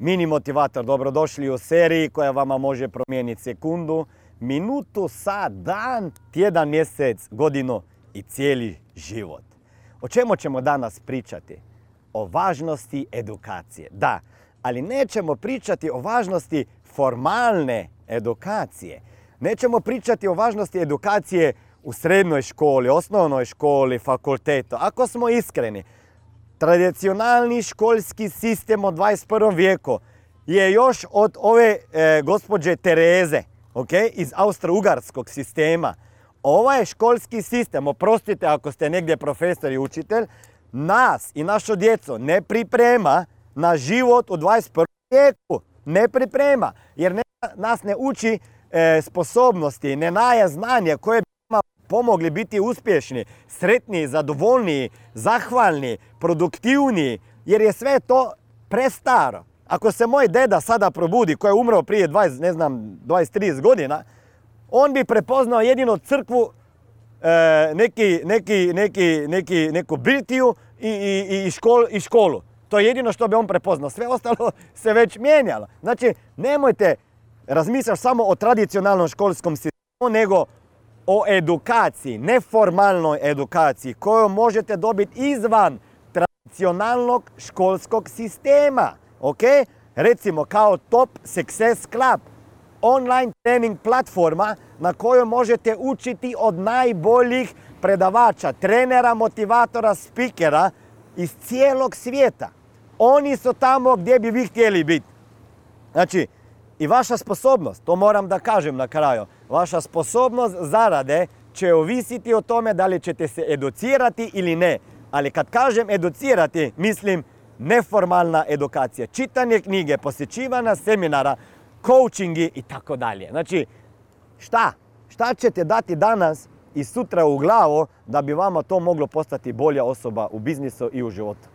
Mini motivator, dobrodošli u seriji koja vama može promijeniti sekundu, minutu, sat, dan, tjedan, mjesec, godinu i cijeli život. O čemu ćemo danas pričati? O važnosti edukacije. Da, ali nećemo pričati o važnosti formalne edukacije. Nećemo pričati o važnosti edukacije u srednjoj školi, osnovnoj školi, fakultetu. Ako smo iskreni, tradicionalni školski sistem od 21. vijeku je još od ove e, gospođe Tereze okay, iz austro-ugarskog sistema. Ovaj školski sistem, oprostite ako ste negdje profesor i učitelj, nas i našu djecu ne priprema na život u 21. vijeku. Ne priprema, jer nas ne uči e, sposobnosti, ne naja znanja koje pomogli biti uspješni, sretniji, zadovoljniji, zahvalni, produktivniji, jer je sve to prestaro. Ako se moj deda sada probudi, koji je umro prije 20, ne znam, 20-30 godina, on bi prepoznao jedino crkvu, e, neki, neki, neki, neki, neku birtiju i, i, i, škol, i školu. To je jedino što bi on prepoznao. Sve ostalo se već mijenjalo. Znači, nemojte razmišljati samo o tradicionalnom školskom sistemu, nego o edukaciji, neformalnoj edukaciji koju možete dobiti izvan tradicionalnog školskog sistema. Ok? Recimo kao Top Success Club, online trening platforma na kojoj možete učiti od najboljih predavača, trenera, motivatora, spikera iz cijelog svijeta. Oni su tamo gdje bi vi htjeli biti. Znači, i vaša sposobnost, to moram da kažem na kraju, vaša sposobnost zarade će ovisiti o tome da li ćete se educirati ili ne. Ali kad kažem educirati, mislim neformalna edukacija. Čitanje knjige, posjećivana seminara, coachingi i tako dalje. Znači, šta? Šta ćete dati danas i sutra u glavu da bi vama to moglo postati bolja osoba u biznisu i u životu?